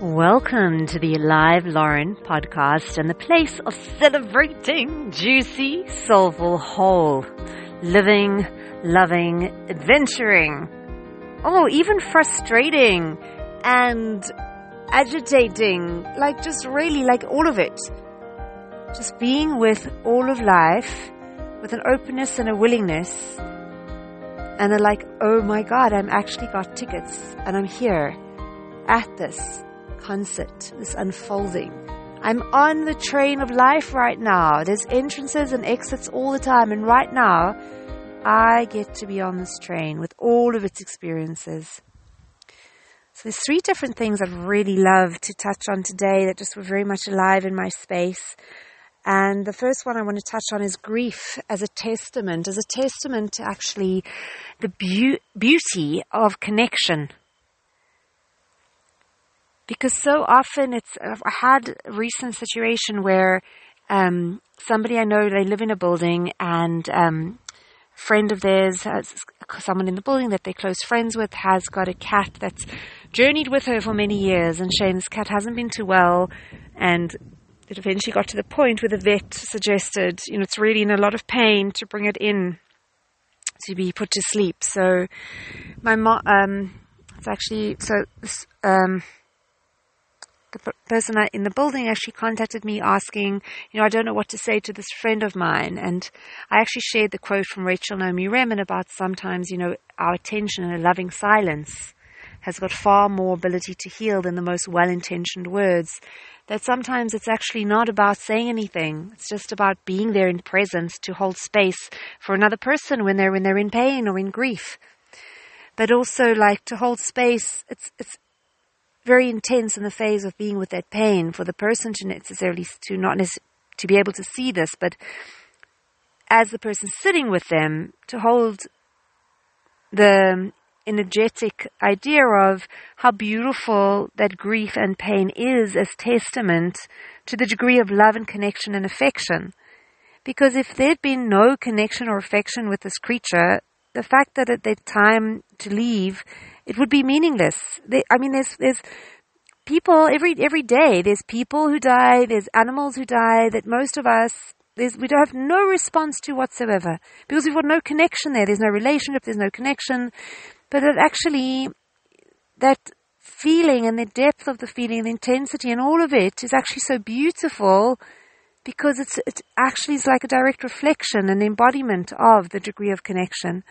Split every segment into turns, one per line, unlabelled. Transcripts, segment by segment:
Welcome to the Alive Loren podcast and the place of celebrating juicy, soulful, whole, living, loving, adventuring. Oh, even frustrating and agitating. Like just really like all of it. Just being with all of life with an openness and a willingness and a like, oh my God, I'm actually got tickets and I'm here at this concert, this unfolding. I'm on the train of life right now. There's entrances and exits all the time. And right now, I get to be on this train with all of its experiences. So there's three different things I'd really love to touch on today that just were very much alive in my space. And the first one I want to touch on is grief as a testament, as a testament to actually the be- beauty of connection because so often it's I had a recent situation where um, somebody I know they live in a building and um, a friend of theirs has someone in the building that they're close friends with has got a cat that's journeyed with her for many years and Shane's cat hasn't been too well and it eventually got to the point where the vet suggested you know it's really in a lot of pain to bring it in to be put to sleep. So my mom um, it's actually so um, the person in the building actually contacted me asking, you know, I don't know what to say to this friend of mine. And I actually shared the quote from Rachel Naomi Remen about sometimes, you know, our attention and a loving silence has got far more ability to heal than the most well intentioned words. That sometimes it's actually not about saying anything. It's just about being there in presence to hold space for another person when they're when they're in pain or in grief. But also like to hold space, it's it's very intense in the phase of being with that pain for the person to necessarily to not to be able to see this, but as the person sitting with them to hold the um, energetic idea of how beautiful that grief and pain is as testament to the degree of love and connection and affection. Because if there'd been no connection or affection with this creature, the fact that at that time to leave it would be meaningless. They, I mean, there's there's people every every day. There's people who die. There's animals who die. That most of us we don't have no response to whatsoever because we've got no connection there. There's no relationship. There's no connection. But that actually that feeling and the depth of the feeling, the intensity, and all of it is actually so beautiful because it's it actually is like a direct reflection and embodiment of the degree of connection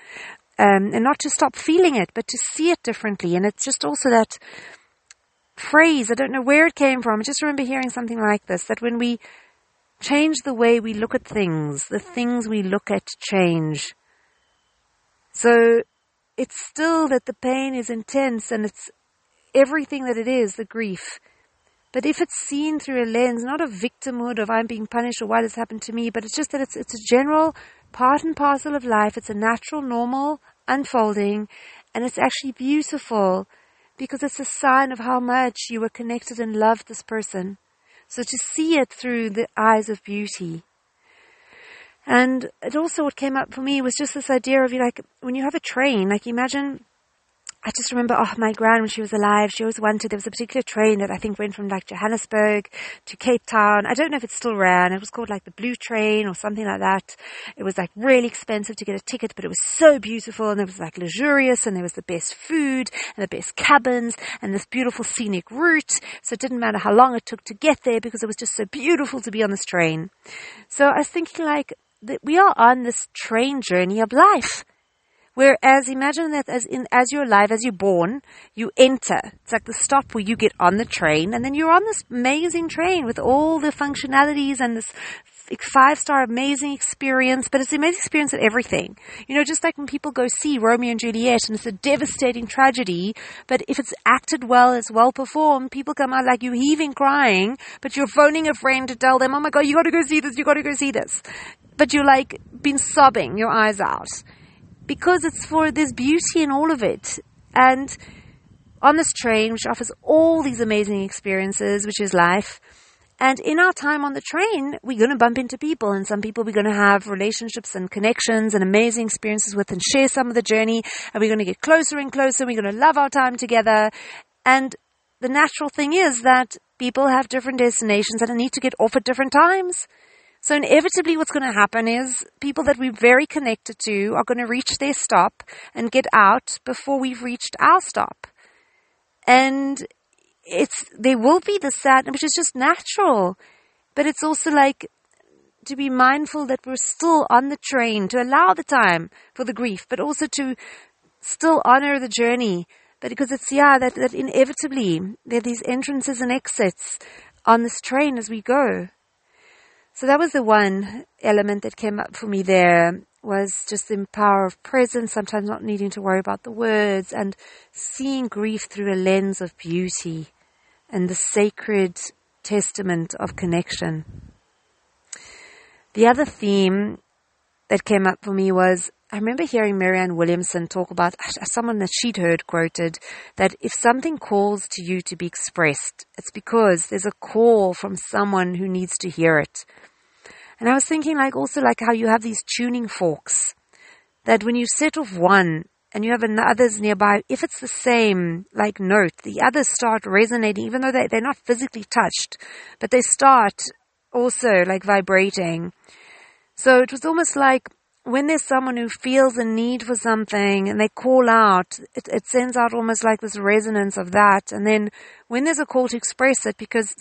um, and not to stop feeling it, but to see it differently. And it's just also that phrase, I don't know where it came from, I just remember hearing something like this, that when we change the way we look at things, the things we look at change. So it's still that the pain is intense and it's everything that it is, the grief. But if it's seen through a lens, not of victimhood of I'm being punished or why this happened to me, but it's just that it's, it's a general part and parcel of life. It's a natural, normal unfolding, and it's actually beautiful because it's a sign of how much you were connected and loved this person. So to see it through the eyes of beauty. And it also what came up for me was just this idea of you like when you have a train, like imagine I just remember, oh, my gran, when she was alive, she always wanted, there was a particular train that I think went from like Johannesburg to Cape Town. I don't know if it still ran. It was called like the Blue Train or something like that. It was like really expensive to get a ticket, but it was so beautiful and it was like luxurious and there was the best food and the best cabins and this beautiful scenic route. So it didn't matter how long it took to get there because it was just so beautiful to be on this train. So I was thinking like, that we are on this train journey of life. Whereas imagine that as in as you're alive, as you're born, you enter. It's like the stop where you get on the train, and then you're on this amazing train with all the functionalities and this five star amazing experience, but it's an amazing experience at everything. You know, just like when people go see Romeo and Juliet and it's a devastating tragedy, but if it's acted well, it's well performed, people come out like you heaving crying, but you're phoning a friend to tell them, oh my god, you gotta go see this, you gotta go see this. But you're like, been sobbing your eyes out because it's for there's beauty in all of it. And on this train, which offers all these amazing experiences, which is life, and in our time on the train, we're going to bump into people, and some people we're going to have relationships and connections and amazing experiences with and share some of the journey, and we're going to get closer and closer. We're going to love our time together. And the natural thing is that people have different destinations and need to get off at different times. So inevitably what's going to happen is people that we're very connected to are going to reach their stop and get out before we've reached our stop. And it's, there will be the sadness, which is just natural. But it's also like to be mindful that we're still on the train, to allow the time for the grief, but also to still honor the journey. But because it's, yeah, that, that inevitably there are these entrances and exits on this train as we go. So that was the one element that came up for me there was just the power of presence, sometimes not needing to worry about the words and seeing grief through a lens of beauty and the sacred testament of connection. The other theme that came up for me was I remember hearing Marianne Williamson talk about uh, someone that she'd heard quoted that if something calls to you to be expressed, it's because there's a call from someone who needs to hear it. And I was thinking like also like how you have these tuning forks that when you set off one and you have others nearby, if it's the same like note, the others start resonating even though they, they're not physically touched, but they start also like vibrating. So it was almost like when there's someone who feels a need for something and they call out, it, it sends out almost like this resonance of that. And then when there's a call to express it, because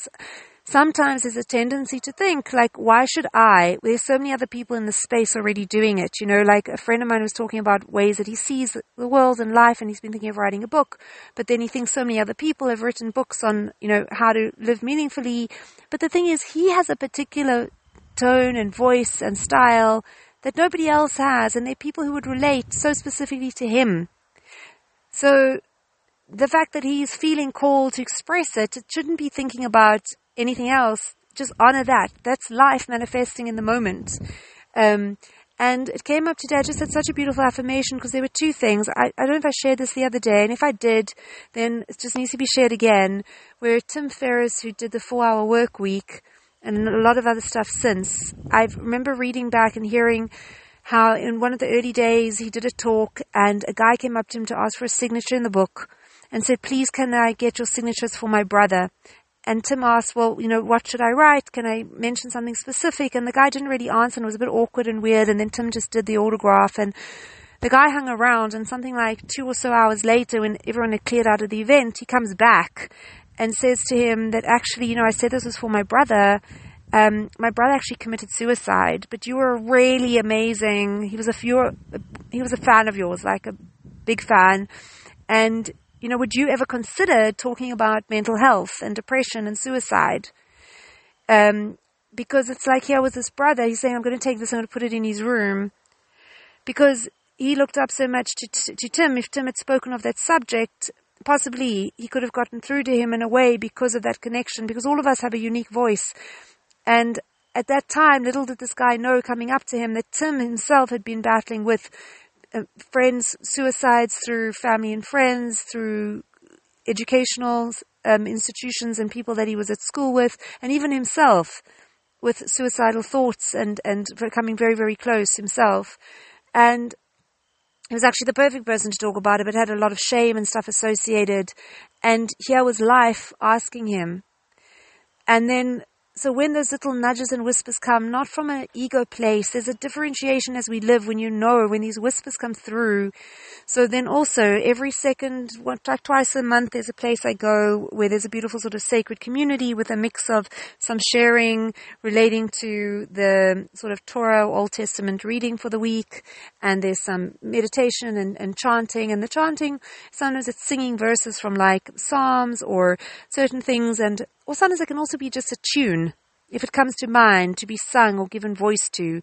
sometimes there's a tendency to think like, why should I? There's so many other people in the space already doing it. You know, like a friend of mine was talking about ways that he sees the world and life and he's been thinking of writing a book, but then he thinks so many other people have written books on, you know, how to live meaningfully. But the thing is, he has a particular tone and voice and style that nobody else has and they're people who would relate so specifically to him. So the fact that he's feeling called to express it, it shouldn't be thinking about anything else. Just honor that. That's life manifesting in the moment. Um, and it came up today. I just had such a beautiful affirmation because there were two things. I, I don't know if I shared this the other day, and if I did, then it just needs to be shared again. Where Tim Ferriss, who did the four hour work week and a lot of other stuff since, I remember reading back and hearing how in one of the early days he did a talk and a guy came up to him to ask for a signature in the book and said, please can I get your signatures for my brother? And Tim asked, well, you know, what should I write? Can I mention something specific? And the guy didn't really answer and it was a bit awkward and weird. And then Tim just did the autograph and the guy hung around and something like two or so hours later when everyone had cleared out of the event, he comes back and says to him that actually, you know, I said this was for my brother. Um, my brother actually committed suicide, but you were really amazing. He was a few, he was a fan of yours, like a big fan. And you know, would you ever consider talking about mental health and depression and suicide? Um, because it's like here was this brother, he's saying, I'm going to take this, I'm going to put it in his room. Because he looked up so much to, to Tim. If Tim had spoken of that subject, possibly he could have gotten through to him in a way because of that connection, because all of us have a unique voice. And at that time, little did this guy know coming up to him that Tim himself had been battling with uh, friends suicides through family and friends, through educational um, institutions and people that he was at school with, and even himself with suicidal thoughts and and becoming very very close himself, and he was actually the perfect person to talk about it, but had a lot of shame and stuff associated. And here was life asking him. And then so when those little nudges and whispers come, not from an ego place, there's a differentiation as we live when you know when these whispers come through. So then also every second, like twice a month, there's a place I go where there's a beautiful sort of sacred community with a mix of some sharing relating to the sort of Torah Old Testament reading for the week. And there's some meditation and, and chanting. And the chanting, sometimes it's singing verses from like Psalms or certain things. And or sometimes it can also be just a tune, if it comes to mind, to be sung or given voice to.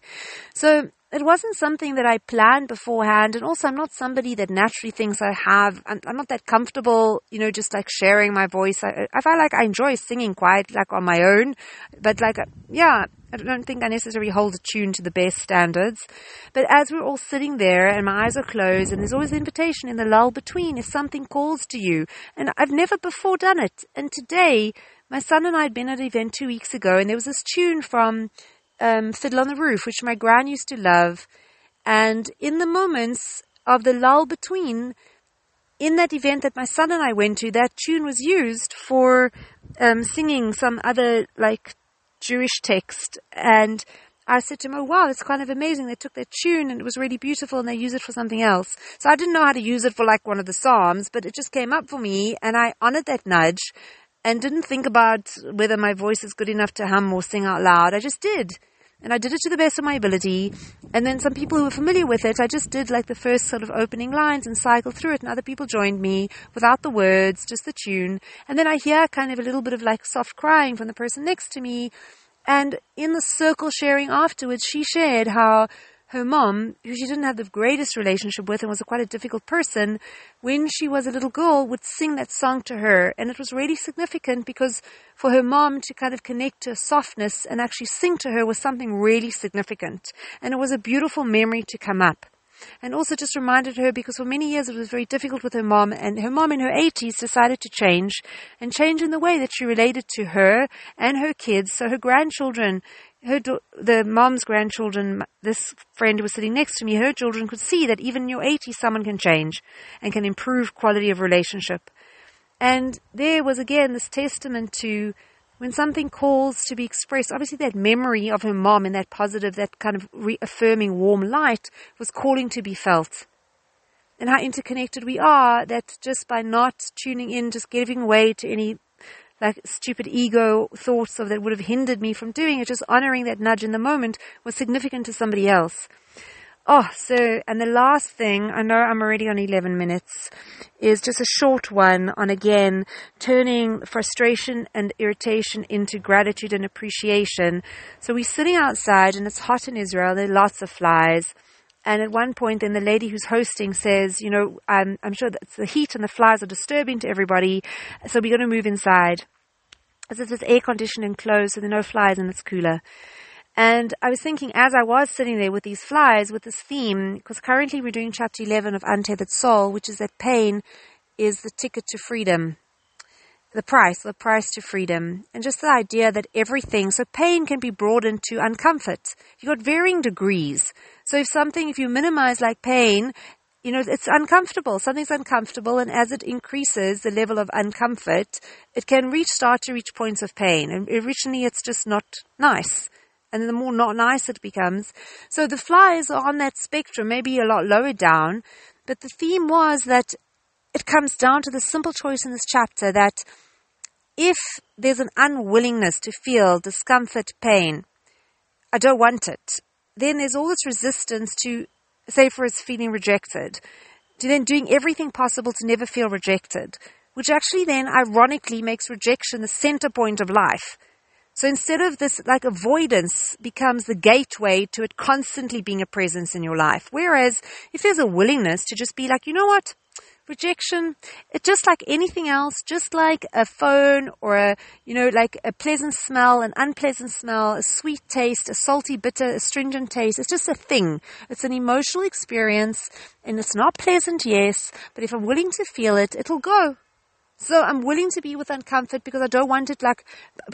So it wasn't something that I planned beforehand. And also, I'm not somebody that naturally thinks I have, I'm, I'm not that comfortable, you know, just like sharing my voice. I, I feel like I enjoy singing quite like on my own. But like, yeah, I don't think I necessarily hold a tune to the best standards. But as we're all sitting there and my eyes are closed and there's always an invitation in the lull between if something calls to you. And I've never before done it. And today, my son and I had been at an event two weeks ago, and there was this tune from um, Fiddler on the Roof, which my gran used to love. And in the moments of the lull between, in that event that my son and I went to, that tune was used for um, singing some other like Jewish text. And I said to him, "Oh wow, it's kind of amazing. They took that tune and it was really beautiful, and they use it for something else." So I didn't know how to use it for like one of the psalms, but it just came up for me, and I honored that nudge, and didn't think about whether my voice is good enough to hum or sing out loud. I just did. And I did it to the best of my ability. And then some people who were familiar with it, I just did like the first sort of opening lines and cycled through it. And other people joined me without the words, just the tune. And then I hear kind of a little bit of like soft crying from the person next to me. And in the circle sharing afterwards, she shared how her mom, who she didn't have the greatest relationship with and was a quite a difficult person, when she was a little girl, would sing that song to her. And it was really significant because for her mom to kind of connect to softness and actually sing to her was something really significant. And it was a beautiful memory to come up. And also just reminded her because for many years it was very difficult with her mom and her mom in her 80s decided to change and change in the way that she related to her and her kids. So her grandchildren her the mom's grandchildren, this friend who was sitting next to me, her children could see that even in your 80s, someone can change and can improve quality of relationship. And there was again this testament to when something calls to be expressed, obviously that memory of her mom and that positive, that kind of reaffirming warm light was calling to be felt. And how interconnected we are that just by not tuning in, just giving way to any like stupid ego thoughts of that would have hindered me from doing it, just honoring that nudge in the moment was significant to somebody else. Oh, so, and the last thing, I know I'm already on 11 minutes, is just a short one on again turning frustration and irritation into gratitude and appreciation. So we're sitting outside and it's hot in Israel, there are lots of flies. And at one point, then the lady who's hosting says, you know, I'm, I'm sure that the heat and the flies are disturbing to everybody, so we're going to move inside. As if there's air conditioning closed, so there are no flies and it's cooler. And I was thinking, as I was sitting there with these flies, with this theme, because currently we're doing chapter 11 of Untethered Soul, which is that pain is the ticket to freedom. The price, the price to freedom. And just the idea that everything, so pain can be broadened to uncomfort. You've got varying degrees. So if something, if you minimize like pain, you know, it's uncomfortable. Something's uncomfortable, and as it increases the level of uncomfort, it can reach, start to reach points of pain. And originally, it's just not nice. And the more not nice it becomes. So the flies are on that spectrum, maybe a lot lower down. But the theme was that it comes down to the simple choice in this chapter that if there's an unwillingness to feel discomfort, pain, I don't want it then there's all this resistance to, say, for us feeling rejected, to then doing everything possible to never feel rejected, which actually then ironically makes rejection the center point of life. So instead of this, like avoidance becomes the gateway to it constantly being a presence in your life. Whereas if there's a willingness to just be like, you know what? rejection, it just like anything else, just like a phone or a, you know, like a pleasant smell, an unpleasant smell, a sweet taste, a salty, bitter, astringent taste. It's just a thing. It's an emotional experience and it's not pleasant, yes, but if I'm willing to feel it, it'll go. So I'm willing to be with uncomfort because I don't want it like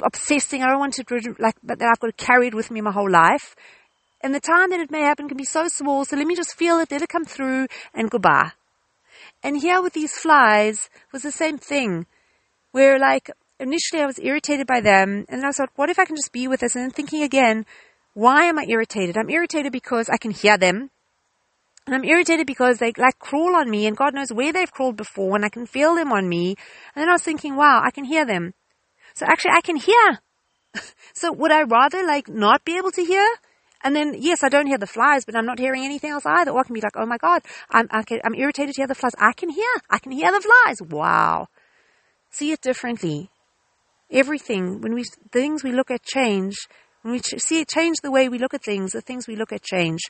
obsessing. I don't want it like that I've got to carry it with me my whole life. And the time that it may happen can be so small. So let me just feel it, let it come through and goodbye. And here with these flies was the same thing, where like initially I was irritated by them, and then I thought, what if I can just be with this? And then thinking again, why am I irritated? I'm irritated because I can hear them. And I'm irritated because they like crawl on me and God knows where they've crawled before and I can feel them on me. And then I was thinking, wow, I can hear them. So actually I can hear. so would I rather like not be able to hear? And then, yes, I don't hear the flies, but I'm not hearing anything else either. Or I can be like, oh my God, I'm, I I'm irritated to hear the flies. I can hear, I can hear the flies. Wow. See it differently. Everything, when we, things we look at change, when we ch- see it change the way we look at things, the things we look at change.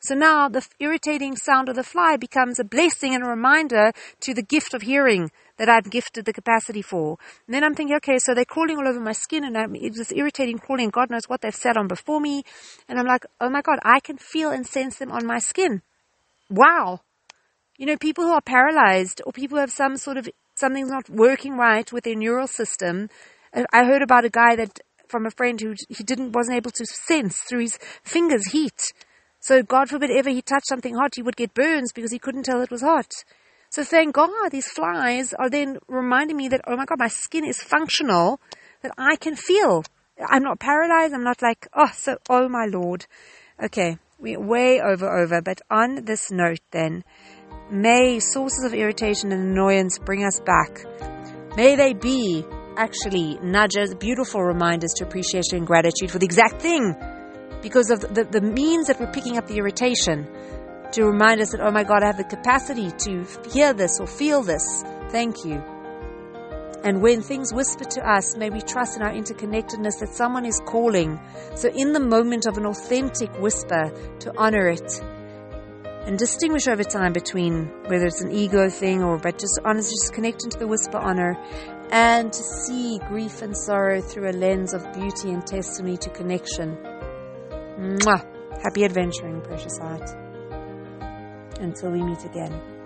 So now the irritating sound of the fly becomes a blessing and a reminder to the gift of hearing that I've gifted the capacity for. And then I'm thinking, okay, so they're crawling all over my skin and I'm, it's this irritating crawling. God knows what they've sat on before me. And I'm like, oh my God, I can feel and sense them on my skin. Wow. You know, people who are paralyzed or people who have some sort of, something's not working right with their neural system. Uh, I heard about a guy that, from a friend who he didn't, wasn't able to sense through his fingers heat. So God forbid ever he touched something hot, he would get burns because he couldn't tell it was hot. So thank God these flies are then reminding me that, oh my God, my skin is functional, that I can feel. I'm not paralyzed. I'm not like, oh, so, oh my Lord. Okay. We're way over, over. But on this note then, may sources of irritation and annoyance bring us back. May they be actually nudges, beautiful reminders to appreciation and gratitude for the exact thing because of the, the means that we're picking up the irritation to remind us that, oh my God, I have the capacity to hear this or feel this. Thank you. And when things whisper to us, may we trust in our interconnectedness that someone is calling. So, in the moment of an authentic whisper, to honor it and distinguish over time between whether it's an ego thing or but just honestly just connecting to the whisper honor and to see grief and sorrow through a lens of beauty and testimony to connection. Mwah! Happy adventuring, precious heart. Until we meet again.